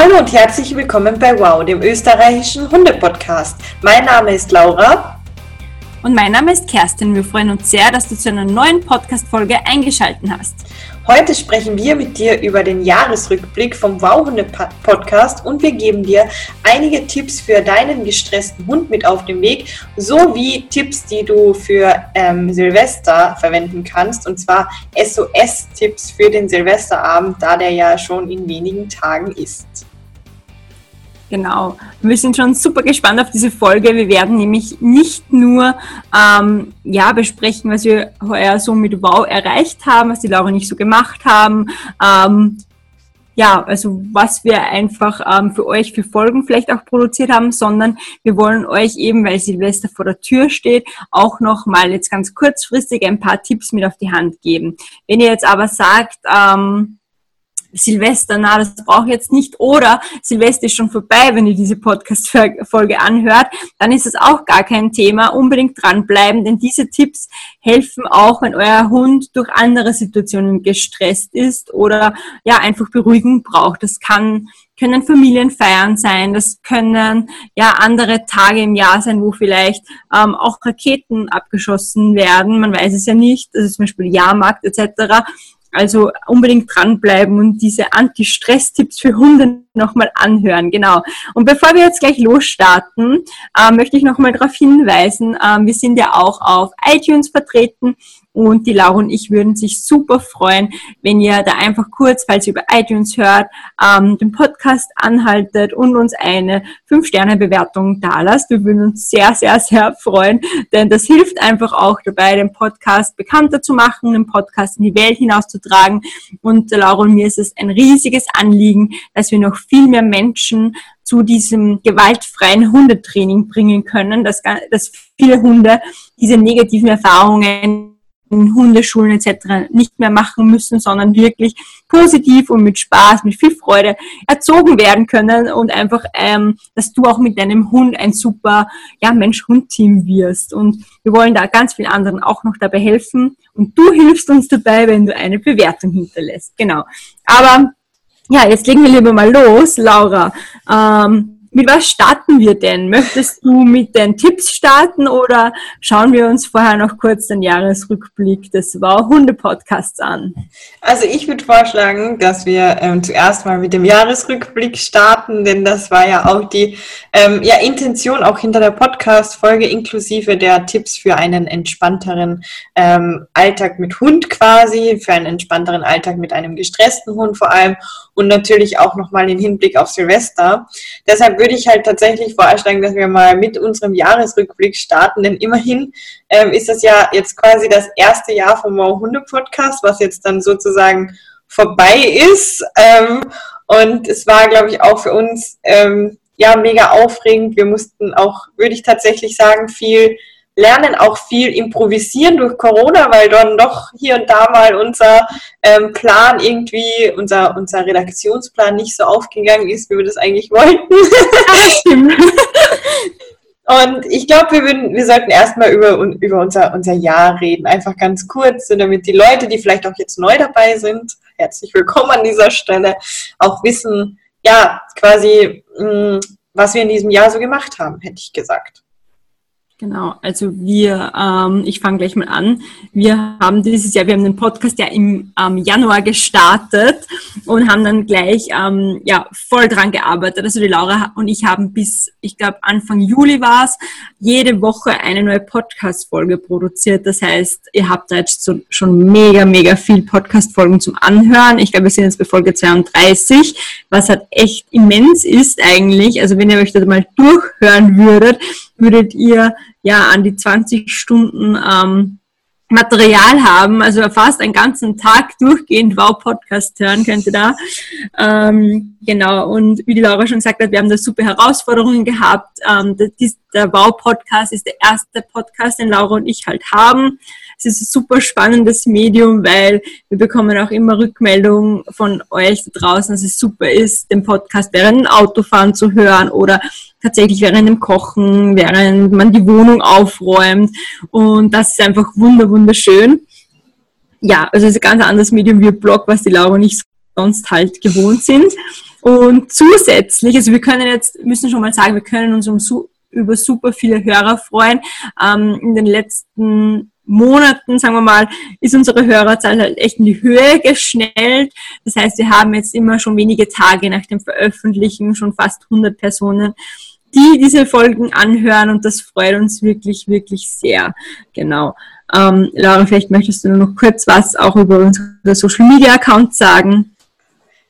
Hallo und herzlich willkommen bei Wow, dem österreichischen Hundepodcast. Mein Name ist Laura. Und mein Name ist Kerstin. Wir freuen uns sehr, dass du zu einer neuen Podcast-Folge eingeschaltet hast. Heute sprechen wir mit dir über den Jahresrückblick vom Wow Hunde Podcast und wir geben dir einige Tipps für deinen gestressten Hund mit auf den Weg, sowie Tipps, die du für ähm, Silvester verwenden kannst und zwar SOS-Tipps für den Silvesterabend, da der ja schon in wenigen Tagen ist. Genau. Wir sind schon super gespannt auf diese Folge. Wir werden nämlich nicht nur ähm, ja, besprechen, was wir heuer so mit Wow erreicht haben, was die Laura nicht so gemacht haben. Ähm, ja, also was wir einfach ähm, für euch für Folgen vielleicht auch produziert haben, sondern wir wollen euch eben, weil Silvester vor der Tür steht, auch noch mal jetzt ganz kurzfristig ein paar Tipps mit auf die Hand geben. Wenn ihr jetzt aber sagt, ähm, Silvester, na, das brauche ich jetzt nicht. Oder Silvester ist schon vorbei, wenn ihr diese Podcast-Folge anhört, dann ist es auch gar kein Thema. Unbedingt dranbleiben, denn diese Tipps helfen auch, wenn euer Hund durch andere Situationen gestresst ist oder ja, einfach Beruhigung braucht. Das kann können Familienfeiern sein, das können ja andere Tage im Jahr sein, wo vielleicht ähm, auch Raketen abgeschossen werden, man weiß es ja nicht, das ist zum Beispiel Jahrmarkt etc. Also unbedingt dranbleiben und diese Anti-Stress-Tipps für Hunde nochmal anhören. Genau. Und bevor wir jetzt gleich losstarten, äh, möchte ich nochmal darauf hinweisen, äh, wir sind ja auch auf iTunes vertreten und die Laura und ich würden sich super freuen, wenn ihr da einfach kurz, falls ihr über iTunes hört, ähm, den Podcast anhaltet und uns eine 5-Sterne-Bewertung dalasst. Wir würden uns sehr, sehr, sehr freuen, denn das hilft einfach auch dabei, den Podcast bekannter zu machen, den Podcast in die Welt hinauszutragen. Und Laura und mir ist es ein riesiges Anliegen, dass wir noch viel mehr Menschen zu diesem gewaltfreien Hundetraining bringen können, dass, dass viele Hunde diese negativen Erfahrungen Hundeschulen etc. nicht mehr machen müssen, sondern wirklich positiv und mit Spaß, mit viel Freude erzogen werden können und einfach, ähm, dass du auch mit deinem Hund ein super ja, Mensch-Hund-Team wirst. Und wir wollen da ganz vielen anderen auch noch dabei helfen und du hilfst uns dabei, wenn du eine Bewertung hinterlässt. Genau. Aber ja, jetzt legen wir lieber mal los, Laura. Ähm, mit was starten wir denn? Möchtest du mit den Tipps starten oder schauen wir uns vorher noch kurz den Jahresrückblick des Wow Hunde Podcasts an? Also ich würde vorschlagen, dass wir ähm, zuerst mal mit dem Jahresrückblick starten, denn das war ja auch die ähm, ja, Intention auch hinter der Podcast-Folge inklusive der Tipps für einen entspannteren ähm, Alltag mit Hund quasi, für einen entspannteren Alltag mit einem gestressten Hund vor allem und natürlich auch nochmal den Hinblick auf Silvester. Deshalb würde ich halt tatsächlich vorschlagen, dass wir mal mit unserem Jahresrückblick starten, denn immerhin ähm, ist das ja jetzt quasi das erste Jahr vom Wow Hunde Podcast, was jetzt dann sozusagen vorbei ist. Ähm, und es war, glaube ich, auch für uns ähm, ja mega aufregend. Wir mussten auch, würde ich tatsächlich sagen, viel lernen auch viel improvisieren durch Corona, weil dann doch hier und da mal unser ähm, Plan irgendwie, unser, unser Redaktionsplan nicht so aufgegangen ist, wie wir das eigentlich wollten. und ich glaube, wir, wir sollten erstmal über, über unser, unser Jahr reden, einfach ganz kurz, damit die Leute, die vielleicht auch jetzt neu dabei sind, herzlich willkommen an dieser Stelle, auch wissen, ja, quasi, mh, mm, was wir in diesem Jahr so gemacht haben, hätte ich gesagt. Genau, also wir, ähm, ich fange gleich mal an. Wir haben dieses Jahr, wir haben den Podcast ja im ähm, Januar gestartet und haben dann gleich ähm, ja voll dran gearbeitet. Also die Laura und ich haben bis, ich glaube Anfang Juli war es, jede Woche eine neue Podcast-Folge produziert. Das heißt, ihr habt da jetzt so, schon mega, mega viel Podcast-Folgen zum Anhören. Ich glaube, wir sind jetzt bei Folge 32, was halt echt immens ist eigentlich. Also wenn ihr euch das mal durchhören würdet, würdet ihr ja an die 20 Stunden ähm, Material haben, also fast einen ganzen Tag durchgehend Wow-Podcast hören könnte da. Ähm, genau, und wie die Laura schon gesagt hat, wir haben da super Herausforderungen gehabt. Ähm, der Wow-Podcast ist der erste Podcast, den Laura und ich halt haben. Es ist ein super spannendes Medium, weil wir bekommen auch immer Rückmeldungen von euch da draußen, dass es super ist, den Podcast während dem Autofahren zu hören oder tatsächlich während dem Kochen, während man die Wohnung aufräumt. Und das ist einfach wunderschön. Ja, also es ist ein ganz anderes Medium wie Blog, was die Laura nicht sonst halt gewohnt sind. Und zusätzlich, also wir können jetzt, müssen schon mal sagen, wir können uns um über super viele Hörer freuen. Ähm, in den letzten Monaten, sagen wir mal, ist unsere Hörerzahl halt echt in die Höhe geschnellt. Das heißt, wir haben jetzt immer schon wenige Tage nach dem Veröffentlichen schon fast 100 Personen, die diese Folgen anhören und das freut uns wirklich, wirklich sehr. Genau. Ähm, Laura, vielleicht möchtest du noch kurz was auch über unsere Social Media Accounts sagen.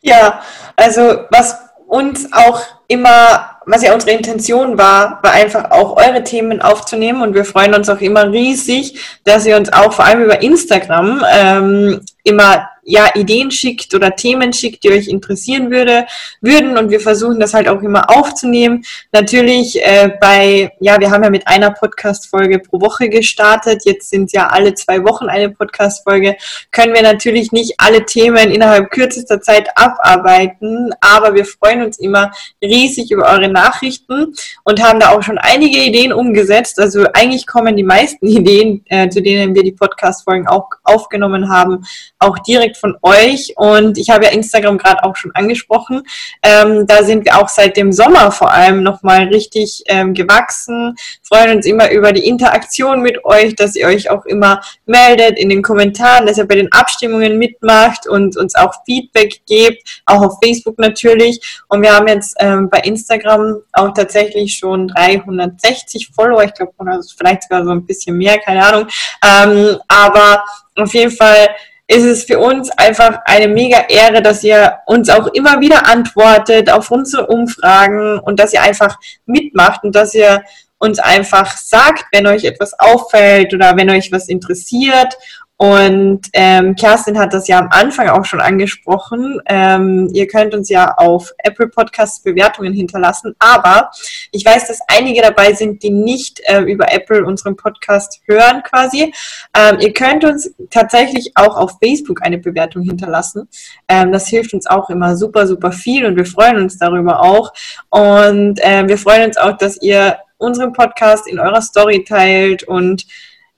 Ja, also was uns auch immer, was ja unsere Intention war, war einfach auch eure Themen aufzunehmen. Und wir freuen uns auch immer riesig, dass ihr uns auch vor allem über Instagram ähm, immer ja, Ideen schickt oder Themen schickt, die euch interessieren würde, würden und wir versuchen das halt auch immer aufzunehmen. Natürlich äh, bei, ja, wir haben ja mit einer Podcast-Folge pro Woche gestartet, jetzt sind ja alle zwei Wochen eine Podcast-Folge, können wir natürlich nicht alle Themen innerhalb kürzester Zeit abarbeiten, aber wir freuen uns immer riesig über eure Nachrichten und haben da auch schon einige Ideen umgesetzt. Also eigentlich kommen die meisten Ideen, äh, zu denen wir die Podcast-Folgen auch aufgenommen haben, auch direkt von euch. Und ich habe ja Instagram gerade auch schon angesprochen. Ähm, da sind wir auch seit dem Sommer vor allem nochmal richtig ähm, gewachsen. Freuen uns immer über die Interaktion mit euch, dass ihr euch auch immer meldet in den Kommentaren, dass ihr bei den Abstimmungen mitmacht und uns auch Feedback gebt, auch auf Facebook natürlich. Und wir haben jetzt ähm, bei Instagram auch tatsächlich schon 360 Follower. Ich glaube, vielleicht sogar so ein bisschen mehr, keine Ahnung. Ähm, aber auf jeden Fall ist es für uns einfach eine mega Ehre, dass ihr uns auch immer wieder antwortet auf unsere Umfragen und dass ihr einfach mitmacht und dass ihr uns einfach sagt, wenn euch etwas auffällt oder wenn euch was interessiert und ähm, Kerstin hat das ja am Anfang auch schon angesprochen. Ähm, ihr könnt uns ja auf Apple Podcasts Bewertungen hinterlassen, aber ich weiß, dass einige dabei sind, die nicht äh, über Apple unseren Podcast hören quasi. Ähm, ihr könnt uns tatsächlich auch auf Facebook eine Bewertung hinterlassen. Ähm, das hilft uns auch immer super, super viel und wir freuen uns darüber auch. Und äh, wir freuen uns auch, dass ihr unseren Podcast in eurer Story teilt und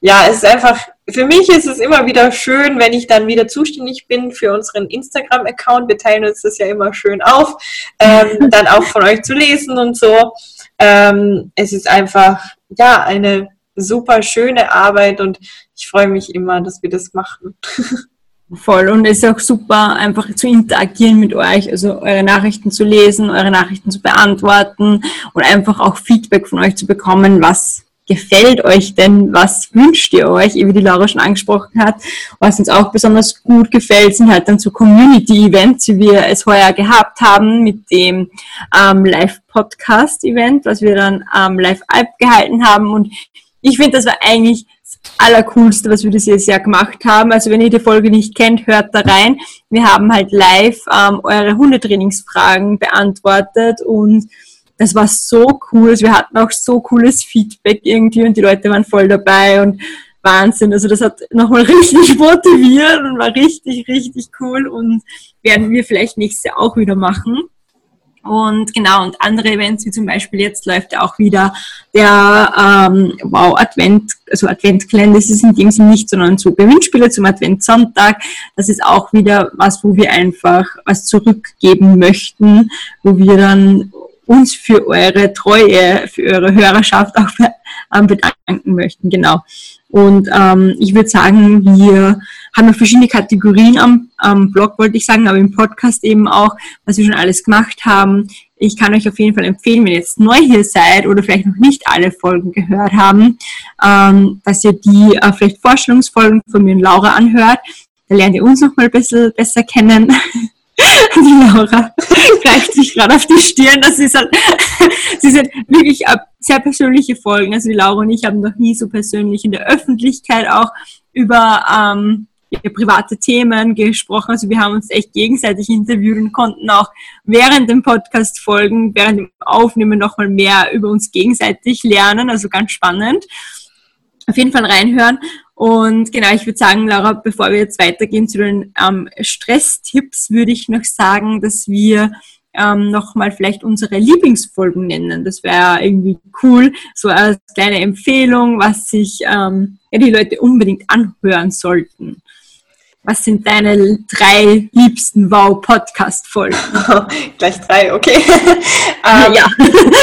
ja, es ist einfach, für mich ist es immer wieder schön, wenn ich dann wieder zuständig bin für unseren Instagram-Account. Wir teilen uns das ja immer schön auf, ähm, dann auch von euch zu lesen und so. Ähm, es ist einfach, ja, eine super schöne Arbeit und ich freue mich immer, dass wir das machen. Voll und es ist auch super, einfach zu interagieren mit euch, also eure Nachrichten zu lesen, eure Nachrichten zu beantworten und einfach auch Feedback von euch zu bekommen, was gefällt euch denn? Was wünscht ihr euch? Wie die Laura schon angesprochen hat. Was uns auch besonders gut gefällt, sind halt dann so Community-Events, wie wir es heuer gehabt haben mit dem ähm, Live-Podcast-Event, was wir dann ähm, live gehalten haben. Und ich finde, das war eigentlich das Allercoolste, was wir dieses Jahr gemacht haben. Also wenn ihr die Folge nicht kennt, hört da rein. Wir haben halt live ähm, eure Hundetrainingsfragen beantwortet und das war so cool. Wir hatten auch so cooles Feedback irgendwie und die Leute waren voll dabei und Wahnsinn. Also das hat nochmal richtig motiviert und war richtig, richtig cool und werden wir vielleicht nächstes Jahr auch wieder machen. Und genau, und andere Events, wie zum Beispiel jetzt läuft ja auch wieder der ähm, Wow Advent, also Adventkalender, das ist in dem Sinne nicht, sondern so Gewinnspiele zum Adventssonntag. Das ist auch wieder was, wo wir einfach was zurückgeben möchten, wo wir dann uns für eure Treue, für eure Hörerschaft auch ähm, bedanken möchten. Genau. Und ähm, ich würde sagen, wir haben noch verschiedene Kategorien am, am Blog, wollte ich sagen, aber im Podcast eben auch, was wir schon alles gemacht haben. Ich kann euch auf jeden Fall empfehlen, wenn ihr jetzt neu hier seid oder vielleicht noch nicht alle Folgen gehört haben, ähm, dass ihr die äh, vielleicht Vorstellungsfolgen von mir und Laura anhört. Da lernt ihr uns noch mal ein bisschen besser kennen. Die Laura greift sich gerade auf die Stirn. Das ist halt, sie sind wirklich sehr persönliche Folgen. Also die Laura und ich haben noch nie so persönlich in der Öffentlichkeit auch über ähm, private Themen gesprochen. Also wir haben uns echt gegenseitig interviewt und konnten auch während dem Podcast folgen, während dem Aufnehmen nochmal mehr über uns gegenseitig lernen. Also ganz spannend. Auf jeden Fall reinhören. Und genau, ich würde sagen, Laura, bevor wir jetzt weitergehen zu den ähm, Stresstipps, würde ich noch sagen, dass wir ähm, nochmal vielleicht unsere Lieblingsfolgen nennen. Das wäre irgendwie cool, so als kleine Empfehlung, was sich ähm, ja, die Leute unbedingt anhören sollten. was sind deine drei liebsten Wow-Podcast-Folgen? Gleich drei, okay. ähm, ja.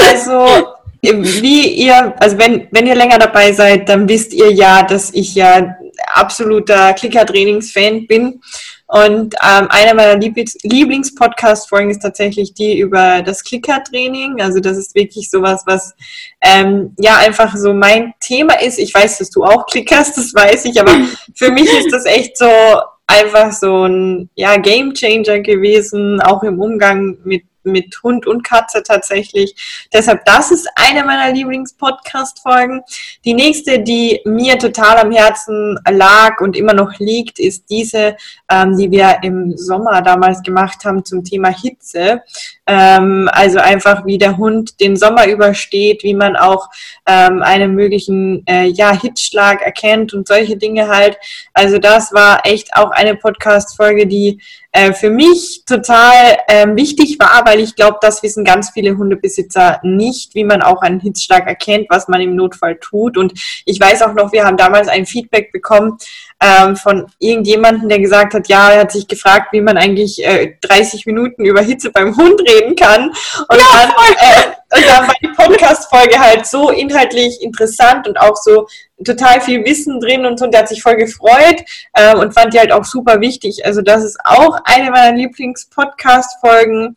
also, wie ihr, also wenn, wenn ihr länger dabei seid, dann wisst ihr ja, dass ich ja absoluter Clicker-Trainings-Fan bin. Und ähm, einer meiner Lieblings-Podcast-Folgen ist tatsächlich die über das Clicker-Training. Also das ist wirklich sowas, was ähm, ja einfach so mein Thema ist. Ich weiß, dass du auch klickerst, das weiß ich, aber für mich ist das echt so einfach so ein ja, Game Changer gewesen, auch im Umgang mit mit Hund und Katze tatsächlich. Deshalb, das ist eine meiner Lieblings-Podcast-Folgen. Die nächste, die mir total am Herzen lag und immer noch liegt, ist diese, ähm, die wir im Sommer damals gemacht haben zum Thema Hitze. Ähm, also einfach, wie der Hund den Sommer übersteht, wie man auch ähm, einen möglichen äh, ja, Hitzschlag erkennt und solche Dinge halt. Also das war echt auch eine Podcast-Folge, die äh, für mich total äh, wichtig war, weil ich glaube, das wissen ganz viele Hundebesitzer nicht, wie man auch einen Hitzschlag erkennt, was man im Notfall tut. Und ich weiß auch noch, wir haben damals ein Feedback bekommen ähm, von irgendjemandem, der gesagt hat, ja, er hat sich gefragt, wie man eigentlich äh, 30 Minuten über Hitze beim Hund reden kann. Und, ja, dann, äh, und dann war die Podcast-Folge halt so inhaltlich interessant und auch so total viel Wissen drin und so, und der hat sich voll gefreut äh, und fand die halt auch super wichtig. Also das ist auch eine meiner Lieblings-Podcast-Folgen.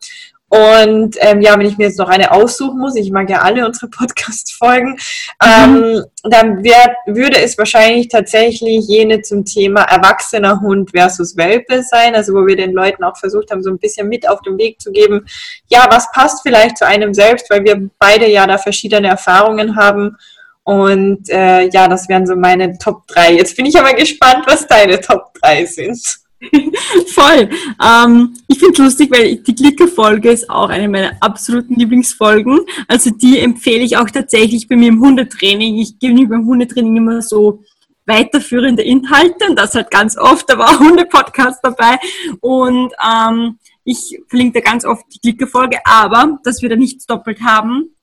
Und ähm, ja, wenn ich mir jetzt noch eine aussuchen muss, ich mag ja alle unsere Podcast-Folgen, ähm, mhm. dann wär, würde es wahrscheinlich tatsächlich jene zum Thema erwachsener Hund versus Welpe sein, also wo wir den Leuten auch versucht haben, so ein bisschen mit auf den Weg zu geben, ja, was passt vielleicht zu einem selbst, weil wir beide ja da verschiedene Erfahrungen haben und äh, ja, das wären so meine Top 3. Jetzt bin ich aber gespannt, was deine Top 3 sind. Voll. Ähm, ich finde es lustig, weil die Klicker-Folge ist auch eine meiner absoluten Lieblingsfolgen. Also die empfehle ich auch tatsächlich bei mir im Hundetraining. Ich gebe mir beim Hundetraining immer so weiterführende Inhalte und das halt ganz oft, aber auch Hunde-Podcast dabei. Und ähm, ich verlinke da ganz oft die Klicker-Folge, aber dass wir da nichts doppelt haben,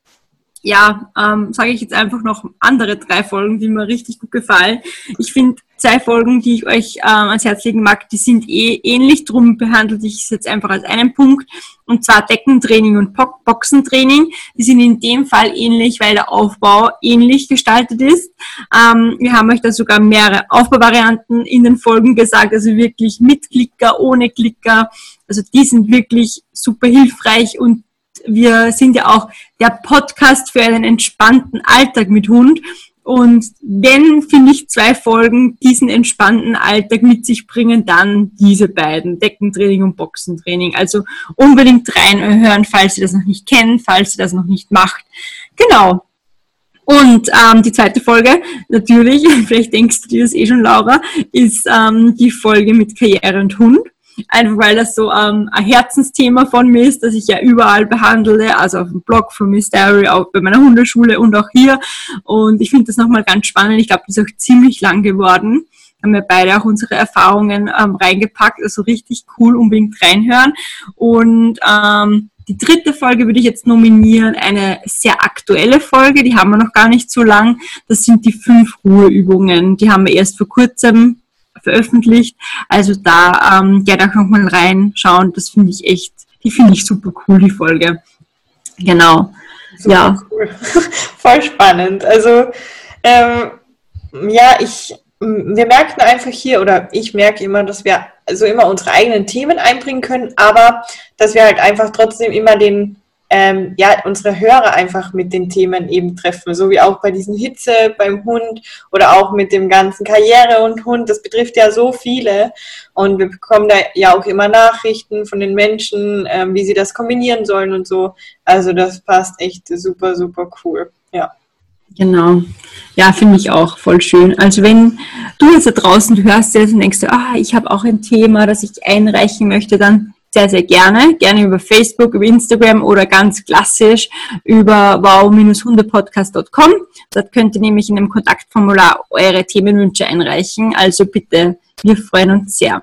ja, ähm, sage ich jetzt einfach noch andere drei Folgen, die mir richtig gut gefallen. Ich finde zwei Folgen, die ich euch ähm, ans Herz legen mag, die sind eh ähnlich, drum behandle ich es jetzt einfach als einen Punkt. Und zwar Deckentraining und Boxentraining. Die sind in dem Fall ähnlich, weil der Aufbau ähnlich gestaltet ist. Ähm, wir haben euch da sogar mehrere Aufbauvarianten in den Folgen gesagt, also wirklich mit Klicker, ohne Klicker. Also die sind wirklich super hilfreich und wir sind ja auch der Podcast für einen entspannten Alltag mit Hund. Und wenn, finde ich, zwei Folgen diesen entspannten Alltag mit sich bringen, dann diese beiden, Deckentraining und Boxentraining. Also unbedingt reinhören, falls ihr das noch nicht kennt, falls ihr das noch nicht macht. Genau. Und ähm, die zweite Folge, natürlich, vielleicht denkst du dir das eh schon, Laura, ist ähm, die Folge mit Karriere und Hund einfach weil das so ähm, ein Herzensthema von mir ist, das ich ja überall behandle, also auf dem Blog von Miss Diary, auch bei meiner Hundeschule und auch hier. Und ich finde das nochmal ganz spannend. Ich glaube, das ist auch ziemlich lang geworden. Haben wir beide auch unsere Erfahrungen ähm, reingepackt, also richtig cool, unbedingt reinhören. Und ähm, die dritte Folge würde ich jetzt nominieren, eine sehr aktuelle Folge, die haben wir noch gar nicht so lang. Das sind die fünf Ruheübungen. Die haben wir erst vor kurzem veröffentlicht. Also da ähm, gerne auch nochmal reinschauen. Das finde ich echt, die finde ich super cool, die Folge. Genau. Super ja. Cool. Voll spannend. Also ähm, ja, ich wir merken einfach hier, oder ich merke immer, dass wir also immer unsere eigenen Themen einbringen können, aber dass wir halt einfach trotzdem immer den ähm, ja, unsere Hörer einfach mit den Themen eben treffen, so wie auch bei diesen Hitze beim Hund oder auch mit dem ganzen Karriere und Hund. Das betrifft ja so viele und wir bekommen da ja auch immer Nachrichten von den Menschen, ähm, wie sie das kombinieren sollen und so. Also das passt echt super, super cool. Ja. Genau. Ja, finde ich auch voll schön. Also wenn du jetzt da draußen hörst jetzt denkst, ah, ich habe auch ein Thema, das ich einreichen möchte, dann sehr, sehr gerne. Gerne über Facebook, über Instagram oder ganz klassisch über wow-hundepodcast.com. Dort könnt ihr nämlich in dem Kontaktformular eure Themenwünsche einreichen. Also bitte, wir freuen uns sehr.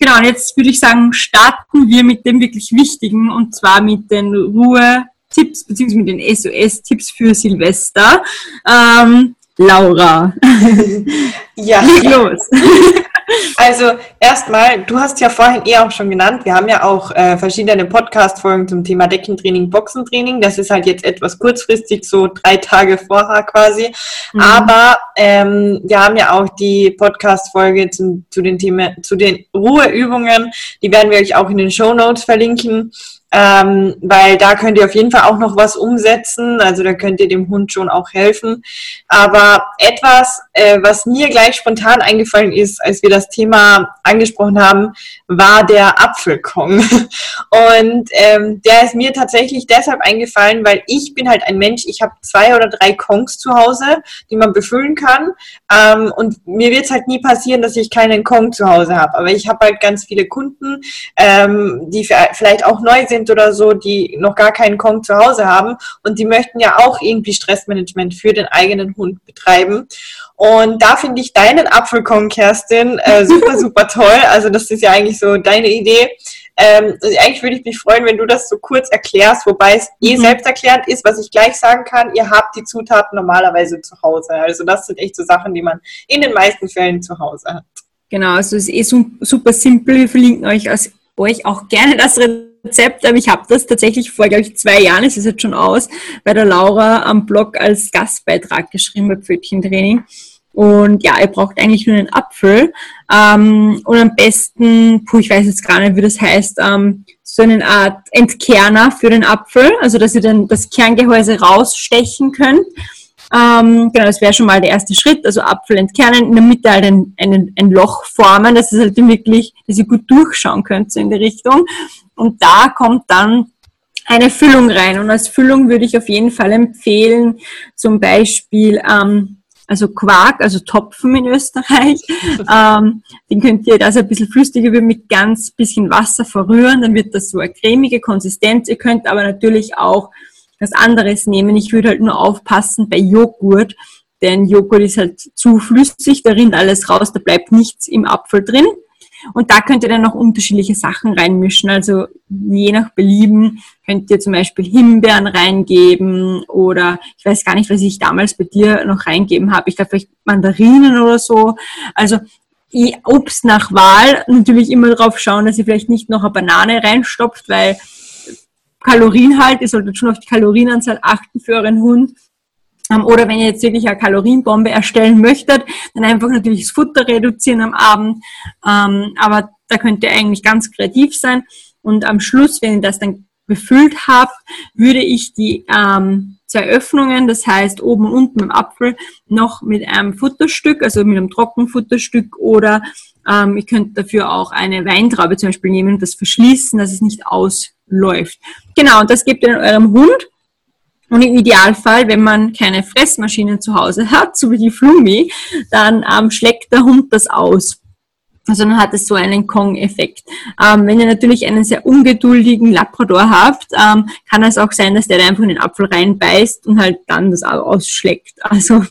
Genau, und jetzt würde ich sagen, starten wir mit dem wirklich Wichtigen und zwar mit den Ruhe-Tipps beziehungsweise mit den SOS-Tipps für Silvester. Ähm, Laura, ja. leg los. Also erstmal, du hast ja vorhin eh auch schon genannt, wir haben ja auch äh, verschiedene Podcast-Folgen zum Thema Deckentraining, Boxentraining. Das ist halt jetzt etwas kurzfristig, so drei Tage vorher quasi. Mhm. Aber ähm, wir haben ja auch die Podcast-Folge zu, zu den Themen, zu den Ruheübungen. Die werden wir euch auch in den Show Notes verlinken ähm, weil da könnt ihr auf jeden Fall auch noch was umsetzen. Also da könnt ihr dem Hund schon auch helfen. Aber etwas, äh, was mir gleich spontan eingefallen ist, als wir das Thema angesprochen haben, war der Apfelkong. Und ähm, der ist mir tatsächlich deshalb eingefallen, weil ich bin halt ein Mensch, ich habe zwei oder drei Kongs zu Hause, die man befüllen kann. Ähm, und mir wird es halt nie passieren, dass ich keinen Kong zu Hause habe. Aber ich habe halt ganz viele Kunden, ähm, die vielleicht auch neu sind sind oder so, die noch gar keinen Kong zu Hause haben und die möchten ja auch irgendwie Stressmanagement für den eigenen Hund betreiben. Und da finde ich deinen Apfelkong, Kerstin, äh, super, super toll. Also das ist ja eigentlich so deine Idee. Ähm, also eigentlich würde ich mich freuen, wenn du das so kurz erklärst, wobei es eh mhm. selbsterklärend ist, was ich gleich sagen kann. Ihr habt die Zutaten normalerweise zu Hause. Also das sind echt so Sachen, die man in den meisten Fällen zu Hause hat. Genau, also es ist eh super simpel. Wir verlinken euch, als, euch auch gerne das Rezept Rezept, aber ich habe das tatsächlich vor, glaube ich, zwei Jahren, es ist jetzt schon aus, bei der Laura am Blog als Gastbeitrag geschrieben bei Pfötchentraining. Und ja, ihr braucht eigentlich nur einen Apfel. Ähm, und am besten, puh, ich weiß jetzt gar nicht, wie das heißt, ähm, so eine Art Entkerner für den Apfel, also dass ihr dann das Kerngehäuse rausstechen könnt. Ähm, genau, das wäre schon mal der erste Schritt. Also Apfel entkernen, in der Mitte halt ein, ein, ein Loch formen, dass es halt wirklich, dass ihr gut durchschauen könnt so in die Richtung. Und da kommt dann eine Füllung rein. Und als Füllung würde ich auf jeden Fall empfehlen, zum Beispiel, ähm, also Quark, also Topfen in Österreich. ähm, den könnt ihr, also ein bisschen flüssiger wird, mit ganz bisschen Wasser verrühren. Dann wird das so eine cremige Konsistenz. Ihr könnt aber natürlich auch was anderes nehmen. Ich würde halt nur aufpassen bei Joghurt, denn Joghurt ist halt zu flüssig, da rinnt alles raus, da bleibt nichts im Apfel drin. Und da könnt ihr dann noch unterschiedliche Sachen reinmischen. Also je nach Belieben könnt ihr zum Beispiel Himbeeren reingeben oder ich weiß gar nicht, was ich damals bei dir noch reingeben habe. Ich glaube vielleicht Mandarinen oder so. Also Obst nach Wahl natürlich immer darauf schauen, dass ihr vielleicht nicht noch eine Banane reinstopft, weil Kalorienhalt, ihr solltet schon auf die Kalorienanzahl achten für euren Hund. Ähm, oder wenn ihr jetzt wirklich eine Kalorienbombe erstellen möchtet, dann einfach natürlich das Futter reduzieren am Abend. Ähm, aber da könnt ihr eigentlich ganz kreativ sein. Und am Schluss, wenn ihr das dann befüllt habt, würde ich die ähm, zwei Öffnungen, das heißt oben und unten im Apfel, noch mit einem Futterstück, also mit einem Trockenfutterstück oder ähm, ihr könnt dafür auch eine Weintraube zum Beispiel nehmen und das verschließen, dass es nicht ausläuft. Genau, und das gebt ihr eurem Hund und im Idealfall, wenn man keine Fressmaschine zu Hause hat, so wie die Flumi, dann ähm, schlägt der Hund das aus. Also dann hat es so einen Kong-Effekt. Ähm, wenn ihr natürlich einen sehr ungeduldigen Labrador habt, ähm, kann es auch sein, dass der einfach in den Apfel reinbeißt und halt dann das ausschlägt. Also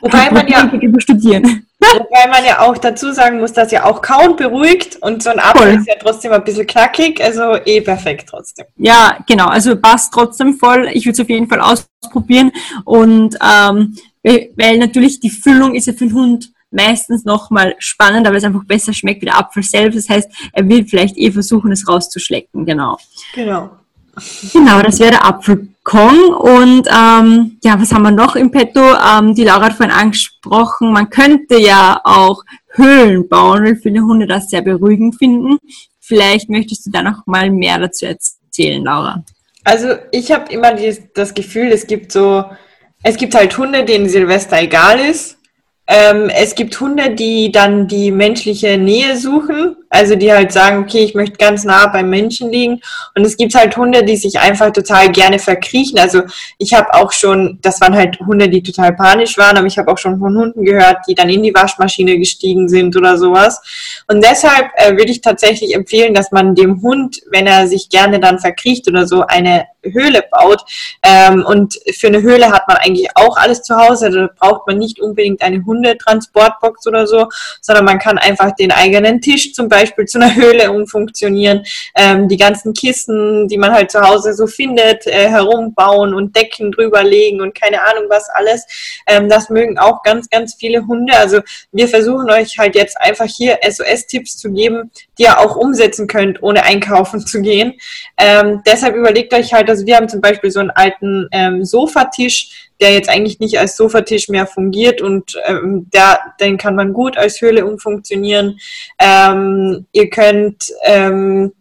Wobei man ja studieren. Wobei man ja auch dazu sagen muss, dass ja auch Kauen beruhigt und so ein Apfel voll. ist ja trotzdem ein bisschen knackig, also eh perfekt trotzdem. Ja, genau, also passt trotzdem voll. Ich würde es auf jeden Fall ausprobieren und ähm, weil natürlich die Füllung ist ja für den Hund meistens nochmal spannender, weil es einfach besser schmeckt wie der Apfel selbst. Das heißt, er will vielleicht eh versuchen, es rauszuschlecken, genau. Genau. Genau, das wäre Apfelkong. Und ähm, ja, was haben wir noch im Petto? Ähm, die Laura hat vorhin angesprochen, man könnte ja auch Höhlen bauen, weil viele Hunde das sehr beruhigend finden. Vielleicht möchtest du da noch mal mehr dazu erzählen, Laura. Also ich habe immer die, das Gefühl, es gibt so, es gibt halt Hunde, denen Silvester egal ist ähm, es gibt Hunde, die dann die menschliche Nähe suchen, also die halt sagen, okay, ich möchte ganz nah beim Menschen liegen. Und es gibt halt Hunde, die sich einfach total gerne verkriechen. Also ich habe auch schon, das waren halt Hunde, die total panisch waren, aber ich habe auch schon von Hunden gehört, die dann in die Waschmaschine gestiegen sind oder sowas. Und deshalb äh, würde ich tatsächlich empfehlen, dass man dem Hund, wenn er sich gerne dann verkriecht oder so, eine Höhle baut. Ähm, und für eine Höhle hat man eigentlich auch alles zu Hause. Da braucht man nicht unbedingt eine Hundetransportbox oder so, sondern man kann einfach den eigenen Tisch zum Beispiel zu einer Höhle umfunktionieren. Ähm, die ganzen Kissen, die man halt zu Hause so findet, äh, herumbauen und Decken drüber legen und keine Ahnung was alles. Ähm, das mögen auch ganz, ganz viele Hunde. Also wir versuchen euch halt jetzt einfach hier SOS-Tipps zu geben, die ihr auch umsetzen könnt, ohne einkaufen zu gehen. Ähm, deshalb überlegt euch halt, also wir haben zum Beispiel so einen alten ähm, Sofatisch, der jetzt eigentlich nicht als Sofatisch mehr fungiert und ähm, der, den kann man gut als Höhle umfunktionieren. Ähm, ihr könnt ähm,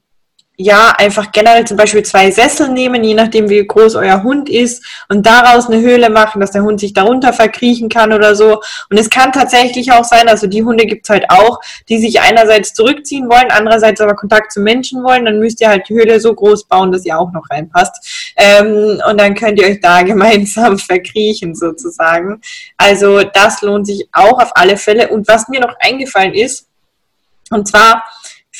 ja, einfach generell zum Beispiel zwei Sessel nehmen, je nachdem wie groß euer Hund ist und daraus eine Höhle machen, dass der Hund sich darunter verkriechen kann oder so. Und es kann tatsächlich auch sein, also die Hunde gibt's halt auch, die sich einerseits zurückziehen wollen, andererseits aber Kontakt zu Menschen wollen, dann müsst ihr halt die Höhle so groß bauen, dass ihr auch noch reinpasst. Ähm, und dann könnt ihr euch da gemeinsam verkriechen sozusagen. Also das lohnt sich auch auf alle Fälle. Und was mir noch eingefallen ist, und zwar,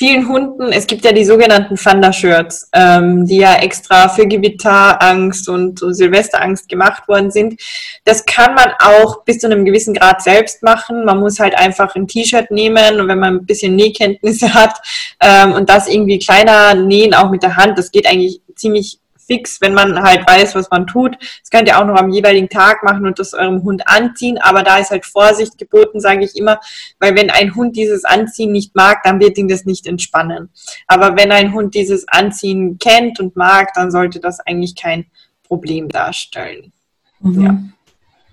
vielen Hunden, es gibt ja die sogenannten Thunder-Shirts, ähm, die ja extra für Gewitterangst und Silvesterangst gemacht worden sind. Das kann man auch bis zu einem gewissen Grad selbst machen. Man muss halt einfach ein T-Shirt nehmen und wenn man ein bisschen Nähkenntnisse hat ähm, und das irgendwie kleiner nähen, auch mit der Hand, das geht eigentlich ziemlich fix, wenn man halt weiß, was man tut. Das könnt ihr auch noch am jeweiligen Tag machen und das eurem Hund anziehen, aber da ist halt Vorsicht geboten, sage ich immer, weil wenn ein Hund dieses Anziehen nicht mag, dann wird ihn das nicht entspannen. Aber wenn ein Hund dieses Anziehen kennt und mag, dann sollte das eigentlich kein Problem darstellen. Mhm. Ja.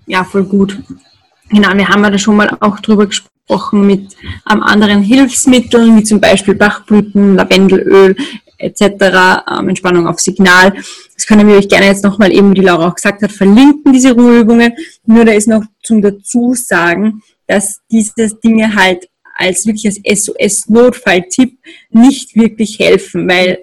ja, voll gut. Genau, wir haben ja da schon mal auch drüber gesprochen mit ähm, anderen Hilfsmitteln, wie zum Beispiel Bachblüten, Lavendelöl, etc., ähm, Entspannung auf Signal. Das können wir euch gerne jetzt nochmal eben, wie die Laura auch gesagt hat, verlinken, diese Ruheübungen. Nur da ist noch zum dazu sagen, dass diese Dinge halt als wirklich als SOS-Notfalltipp nicht wirklich helfen, weil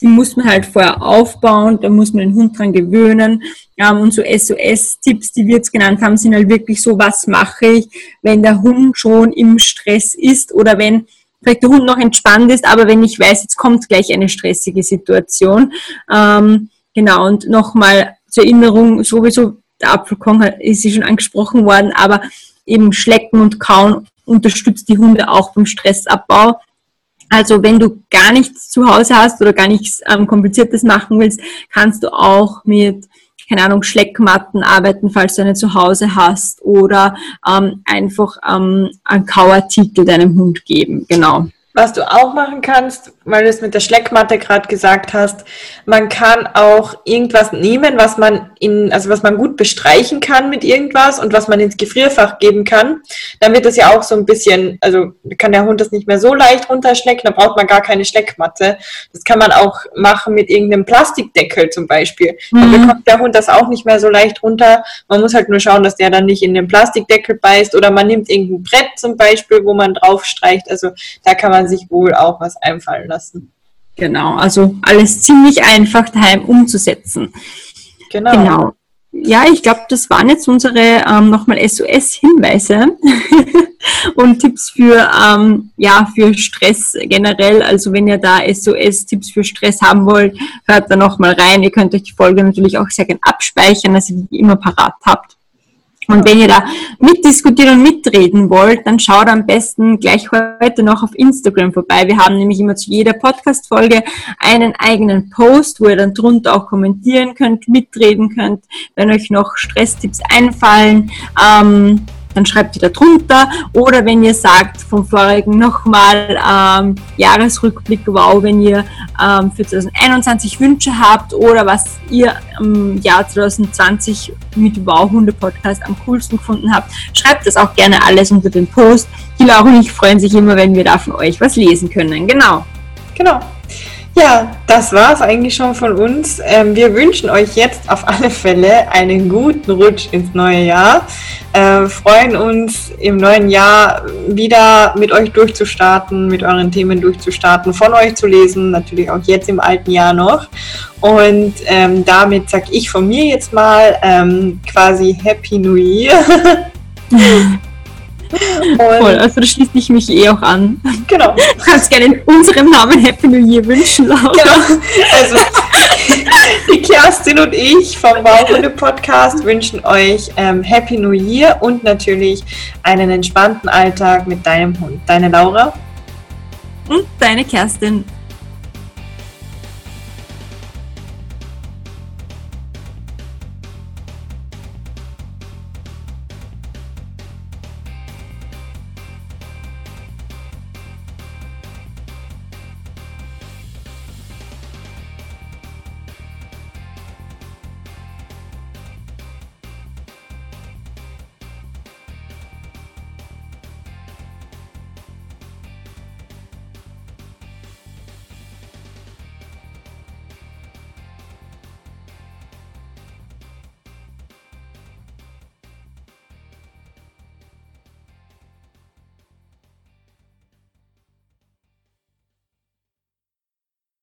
die muss man halt vorher aufbauen, da muss man den Hund dran gewöhnen. Ähm, und so SOS-Tipps, die wir jetzt genannt haben, sind halt wirklich so, was mache ich, wenn der Hund schon im Stress ist oder wenn vielleicht der Hund noch entspannt ist, aber wenn ich weiß, jetzt kommt gleich eine stressige Situation. Ähm, genau, und nochmal zur Erinnerung, sowieso, der Apfelkong ist ja schon angesprochen worden, aber eben Schlecken und Kauen unterstützt die Hunde auch beim Stressabbau. Also wenn du gar nichts zu Hause hast oder gar nichts ähm, Kompliziertes machen willst, kannst du auch mit keine Ahnung, Schleckmatten arbeiten, falls du eine zu Hause hast oder ähm, einfach ähm, einen Kauartikel deinem Hund geben. Genau. Was du auch machen kannst, weil du es mit der Schleckmatte gerade gesagt hast, man kann auch irgendwas nehmen, was man in, also was man gut bestreichen kann mit irgendwas und was man ins Gefrierfach geben kann. Dann wird das ja auch so ein bisschen, also kann der Hund das nicht mehr so leicht runterschlecken, dann braucht man gar keine Schleckmatte. Das kann man auch machen mit irgendeinem Plastikdeckel zum Beispiel. Dann mhm. bekommt der Hund das auch nicht mehr so leicht runter. Man muss halt nur schauen, dass der dann nicht in den Plastikdeckel beißt oder man nimmt irgendein Brett zum Beispiel, wo man drauf streicht. Also da kann man sich wohl auch was einfallen lassen. Genau, also alles ziemlich einfach daheim umzusetzen. Genau. genau. Ja, ich glaube, das waren jetzt unsere ähm, nochmal SOS-Hinweise und Tipps für, ähm, ja, für Stress generell. Also wenn ihr da SOS-Tipps für Stress haben wollt, hört da nochmal rein. Ihr könnt euch die Folge natürlich auch sehr gerne abspeichern, dass ihr die immer parat habt. Und wenn ihr da mitdiskutieren und mitreden wollt, dann schaut am besten gleich heute noch auf Instagram vorbei. Wir haben nämlich immer zu jeder Podcast-Folge einen eigenen Post, wo ihr dann drunter auch kommentieren könnt, mitreden könnt, wenn euch noch Stresstipps einfallen. Ähm, dann schreibt ihr da drunter. Oder wenn ihr sagt, vom vorigen nochmal ähm, Jahresrückblick, wow, wenn ihr ähm, für 2021 Wünsche habt oder was ihr im Jahr 2020 mit Wow Hunde Podcast am coolsten gefunden habt, schreibt das auch gerne alles unter den Post. Die Laura und ich freuen sich immer, wenn wir da von euch was lesen können. Genau. Genau. Ja, das war es eigentlich schon von uns. Ähm, wir wünschen euch jetzt auf alle Fälle einen guten Rutsch ins neue Jahr. Äh, freuen uns im neuen Jahr wieder mit euch durchzustarten, mit euren Themen durchzustarten, von euch zu lesen, natürlich auch jetzt im alten Jahr noch. Und ähm, damit sag ich von mir jetzt mal ähm, quasi Happy New Year. Voll, also da schließe ich mich eh auch an. Genau. Du kannst gerne in unserem Namen Happy New Year wünschen, Laura. Genau. Also, die Kerstin und ich vom Baumhunde Podcast wünschen euch ähm, Happy New Year und natürlich einen entspannten Alltag mit deinem Hund. Deine Laura und deine Kerstin.